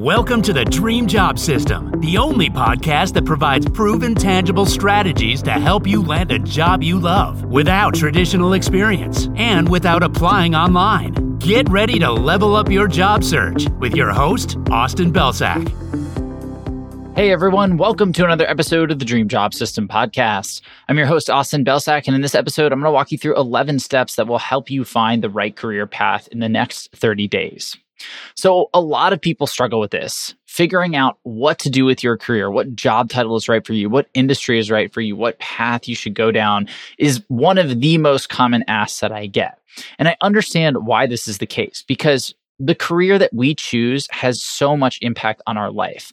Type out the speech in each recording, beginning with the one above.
Welcome to the Dream Job System, the only podcast that provides proven, tangible strategies to help you land a job you love without traditional experience and without applying online. Get ready to level up your job search with your host, Austin Belcak. Hey everyone, welcome to another episode of the Dream Job System podcast. I'm your host, Austin Belcak, and in this episode, I'm going to walk you through 11 steps that will help you find the right career path in the next 30 days. So, a lot of people struggle with this figuring out what to do with your career, what job title is right for you, what industry is right for you, what path you should go down is one of the most common asks that I get. And I understand why this is the case because the career that we choose has so much impact on our life.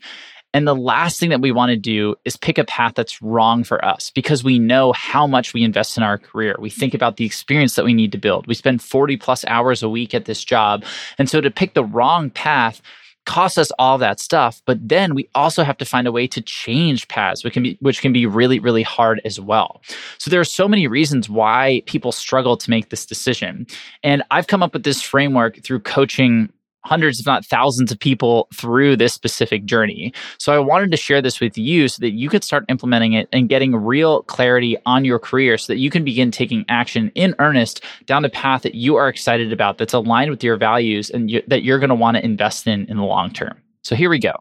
And the last thing that we want to do is pick a path that's wrong for us because we know how much we invest in our career. We think about the experience that we need to build. We spend 40 plus hours a week at this job. And so to pick the wrong path, costs us all that stuff but then we also have to find a way to change paths which can be which can be really really hard as well so there are so many reasons why people struggle to make this decision and i've come up with this framework through coaching hundreds, if not thousands of people through this specific journey. So I wanted to share this with you so that you could start implementing it and getting real clarity on your career so that you can begin taking action in earnest down the path that you are excited about, that's aligned with your values and you, that you're going to want to invest in in the long term. So here we go.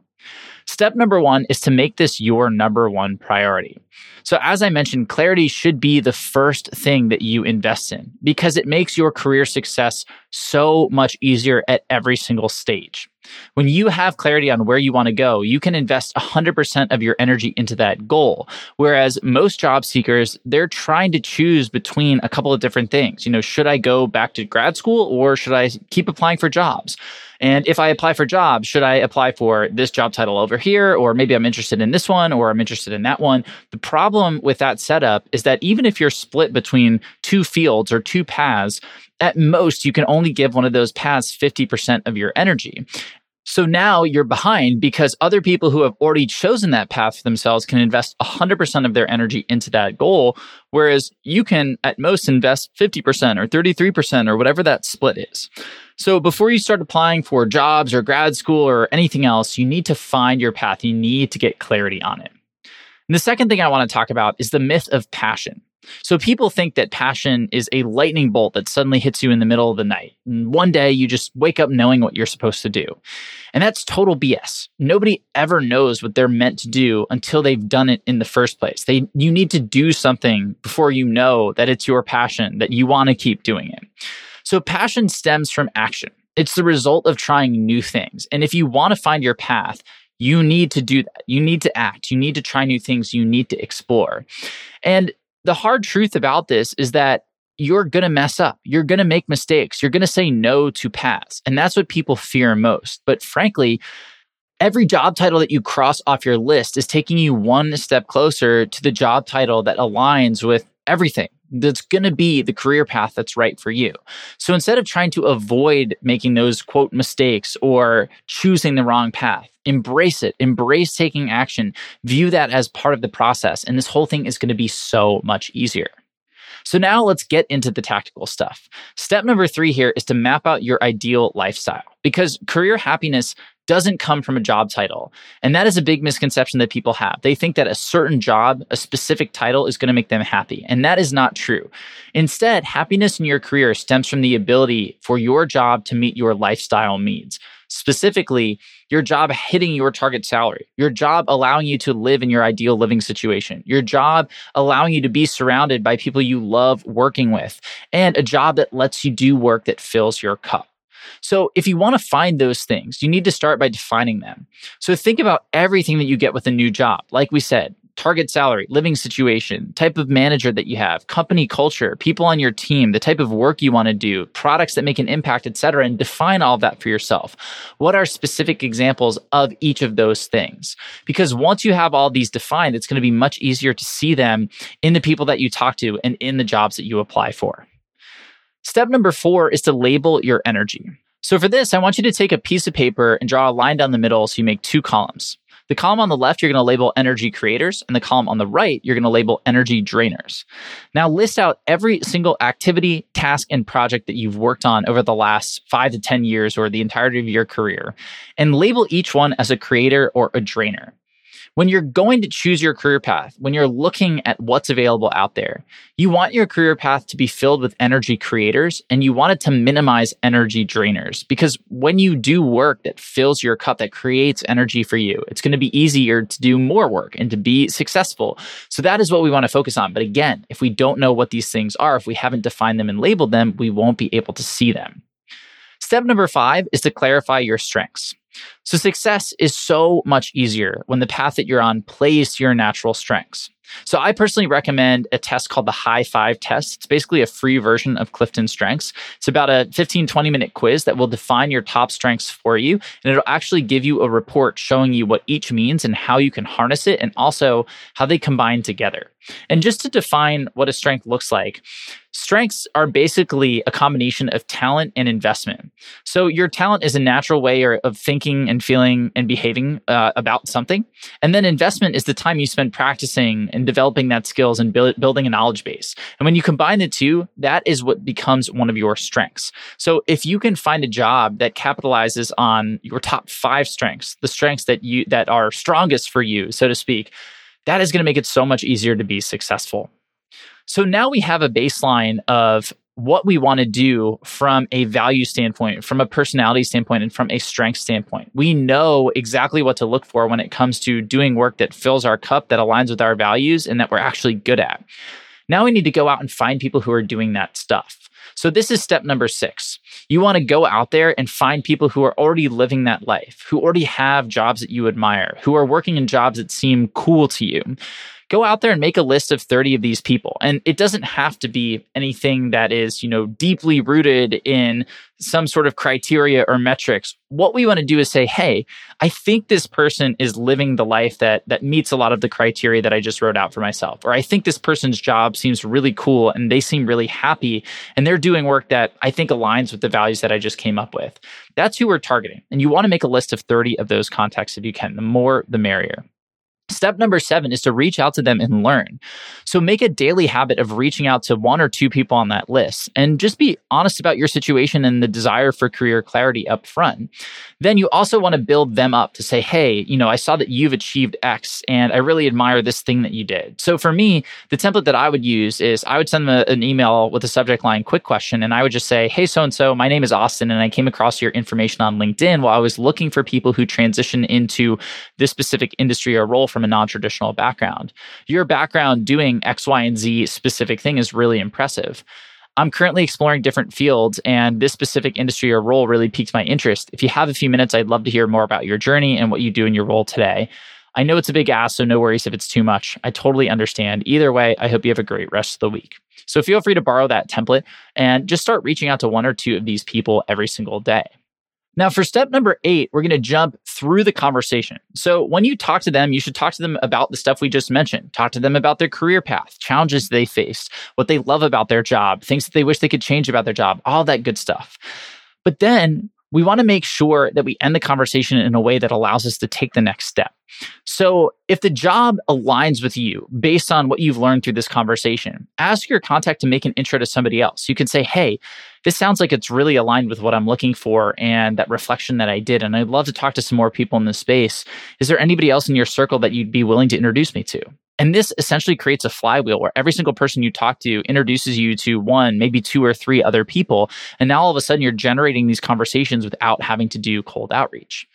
Step number one is to make this your number one priority. So, as I mentioned, clarity should be the first thing that you invest in because it makes your career success so much easier at every single stage. When you have clarity on where you want to go, you can invest 100% of your energy into that goal. Whereas most job seekers, they're trying to choose between a couple of different things. You know, should I go back to grad school or should I keep applying for jobs? And if I apply for jobs, should I apply for this job title over here? Or maybe I'm interested in this one or I'm interested in that one. The problem with that setup is that even if you're split between two fields or two paths, at most you can only give one of those paths 50% of your energy. So now you're behind because other people who have already chosen that path for themselves can invest 100% of their energy into that goal, whereas you can at most invest 50% or 33% or whatever that split is. So before you start applying for jobs or grad school or anything else, you need to find your path. You need to get clarity on it. And the second thing I want to talk about is the myth of passion. So people think that passion is a lightning bolt that suddenly hits you in the middle of the night. And one day you just wake up knowing what you're supposed to do. And that's total BS. Nobody ever knows what they're meant to do until they've done it in the first place. They you need to do something before you know that it's your passion that you want to keep doing it. So passion stems from action. It's the result of trying new things. And if you want to find your path, you need to do that. You need to act. You need to try new things. You need to explore. And the hard truth about this is that you're going to mess up. You're going to make mistakes. You're going to say no to paths. And that's what people fear most. But frankly, every job title that you cross off your list is taking you one step closer to the job title that aligns with everything that's going to be the career path that's right for you. So instead of trying to avoid making those quote mistakes or choosing the wrong path, embrace it, embrace taking action, view that as part of the process. And this whole thing is going to be so much easier. So now let's get into the tactical stuff. Step number three here is to map out your ideal lifestyle because career happiness doesn't come from a job title. And that is a big misconception that people have. They think that a certain job, a specific title is going to make them happy. And that is not true. Instead, happiness in your career stems from the ability for your job to meet your lifestyle needs. Specifically, your job hitting your target salary, your job allowing you to live in your ideal living situation, your job allowing you to be surrounded by people you love working with, and a job that lets you do work that fills your cup. So, if you want to find those things, you need to start by defining them. So, think about everything that you get with a new job. Like we said, target salary, living situation, type of manager that you have, company culture, people on your team, the type of work you want to do, products that make an impact, etc., and define all of that for yourself. What are specific examples of each of those things? Because once you have all these defined, it's going to be much easier to see them in the people that you talk to and in the jobs that you apply for. Step number four is to label your energy. So for this, I want you to take a piece of paper and draw a line down the middle so you make two columns. The column on the left, you're going to label energy creators, and the column on the right, you're going to label energy drainers. Now, list out every single activity, task, and project that you've worked on over the last five to 10 years or the entirety of your career, and label each one as a creator or a drainer when you're going to choose your career path, when you're looking at what's available out there, you want your career path to be filled with energy creators and you want it to minimize energy drainers. Because when you do work that fills your cup, that creates energy for you, it's going to be easier to do more work and to be successful. So that is what we want to focus on. But again, if we don't know what these things are, if we haven't defined them and labeled them, we won't be able to see them. Step number five is to clarify your strengths. So success is so much easier when the path that you're on plays to your natural strengths. So I personally recommend a test called the High Five test. It's basically a free version of Clifton Strengths. It's about a 15, 20 minute quiz that will define your top strengths for you. And it'll actually give you a report showing you what each means and how you can harness it and also how they combine together. And just to define what a strength looks like, strengths are basically a combination of talent and investment. So your talent is a natural way of thinking and feeling and behaving uh, about something. And then investment is the time you spend practicing and developing that skills and build, building a knowledge base. And when you combine the two, that is what becomes one of your strengths. So if you can find a job that capitalizes on your top five strengths, the strengths that you that are strongest for you, so to speak, that is going to make it so much easier to be successful. So now we have a baseline of what we want to do from a value standpoint, from a personality standpoint, and from a strength standpoint. We know exactly what to look for when it comes to doing work that fills our cup, that aligns with our values, and that we're actually good at. Now we need to go out and find people who are doing that stuff. So, this is step number six. You want to go out there and find people who are already living that life, who already have jobs that you admire, who are working in jobs that seem cool to you go out there and make a list of 30 of these people. And it doesn't have to be anything that is, you know, deeply rooted in some sort of criteria or metrics. What we want to do is say, hey, I think this person is living the life that that meets a lot of the criteria that I just wrote out for myself. Or I think this person's job seems really cool and they seem really happy and they're doing work that I think aligns with the values that I just came up with. That's who we're targeting. And you want to make a list of 30 of those contacts if you can. The more the merrier. Step number seven is to reach out to them and learn. So make a daily habit of reaching out to one or two people on that list and just be honest about your situation and the desire for career clarity up front. Then you also want to build them up to say, Hey, you know, I saw that you've achieved X and I really admire this thing that you did. So for me, the template that I would use is I would send them a, an email with a subject line, quick question. And I would just say, Hey, so and so, my name is Austin and I came across your information on LinkedIn while I was looking for people who transition into this specific industry or role from a non traditional background. Your background doing X, Y, and Z specific thing is really impressive. I'm currently exploring different fields, and this specific industry or role really piqued my interest. If you have a few minutes, I'd love to hear more about your journey and what you do in your role today. I know it's a big ask, so no worries if it's too much. I totally understand. Either way, I hope you have a great rest of the week. So feel free to borrow that template and just start reaching out to one or two of these people every single day. Now, for step number eight, we're going to jump through the conversation. So, when you talk to them, you should talk to them about the stuff we just mentioned. Talk to them about their career path, challenges they faced, what they love about their job, things that they wish they could change about their job, all that good stuff. But then we want to make sure that we end the conversation in a way that allows us to take the next step. So, if the job aligns with you based on what you've learned through this conversation, ask your contact to make an intro to somebody else. You can say, Hey, this sounds like it's really aligned with what I'm looking for and that reflection that I did. And I'd love to talk to some more people in this space. Is there anybody else in your circle that you'd be willing to introduce me to? And this essentially creates a flywheel where every single person you talk to introduces you to one, maybe two or three other people. And now all of a sudden you're generating these conversations without having to do cold outreach.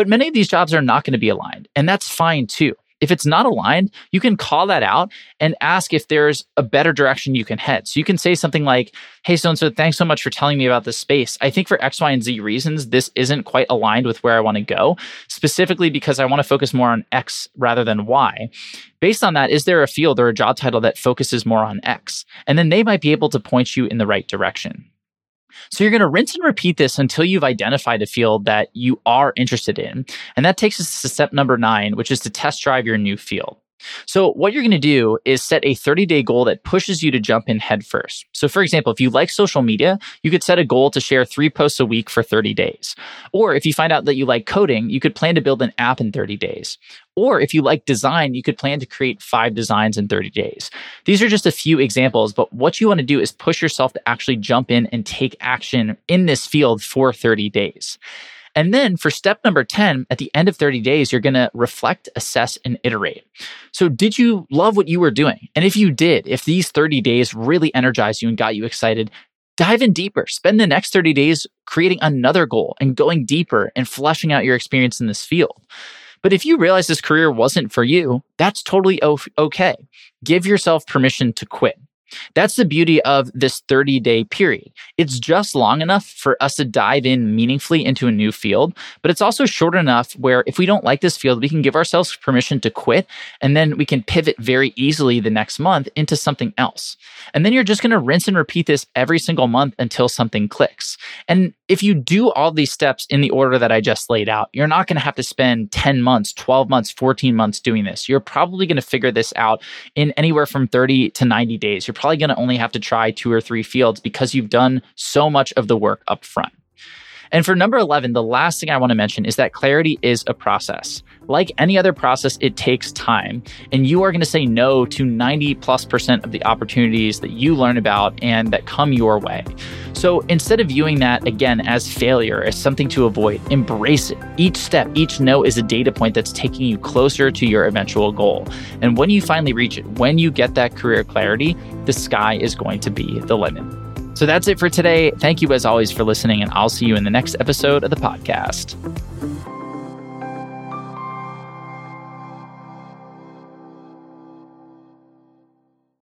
But many of these jobs are not going to be aligned, and that's fine too. If it's not aligned, you can call that out and ask if there's a better direction you can head. So you can say something like, Hey, so and so, thanks so much for telling me about this space. I think for X, Y, and Z reasons, this isn't quite aligned with where I want to go, specifically because I want to focus more on X rather than Y. Based on that, is there a field or a job title that focuses more on X? And then they might be able to point you in the right direction. So you're going to rinse and repeat this until you've identified a field that you are interested in. And that takes us to step number nine, which is to test drive your new field. So, what you're going to do is set a 30 day goal that pushes you to jump in headfirst. So, for example, if you like social media, you could set a goal to share three posts a week for 30 days. Or if you find out that you like coding, you could plan to build an app in 30 days. Or if you like design, you could plan to create five designs in 30 days. These are just a few examples, but what you want to do is push yourself to actually jump in and take action in this field for 30 days. And then for step number 10, at the end of 30 days, you're going to reflect, assess, and iterate. So, did you love what you were doing? And if you did, if these 30 days really energized you and got you excited, dive in deeper. Spend the next 30 days creating another goal and going deeper and fleshing out your experience in this field. But if you realize this career wasn't for you, that's totally okay. Give yourself permission to quit. That's the beauty of this 30 day period. It's just long enough for us to dive in meaningfully into a new field, but it's also short enough where if we don't like this field, we can give ourselves permission to quit and then we can pivot very easily the next month into something else. And then you're just going to rinse and repeat this every single month until something clicks. And if you do all these steps in the order that I just laid out, you're not going to have to spend 10 months, 12 months, 14 months doing this. You're probably going to figure this out in anywhere from 30 to 90 days. You're probably going to only have to try two or three fields because you've done so much of the work up front. And for number 11, the last thing I want to mention is that clarity is a process. Like any other process, it takes time. And you are going to say no to 90 plus percent of the opportunities that you learn about and that come your way. So instead of viewing that again as failure, as something to avoid, embrace it. Each step, each no is a data point that's taking you closer to your eventual goal. And when you finally reach it, when you get that career clarity, the sky is going to be the limit. So that's it for today. Thank you as always for listening, and I'll see you in the next episode of the podcast.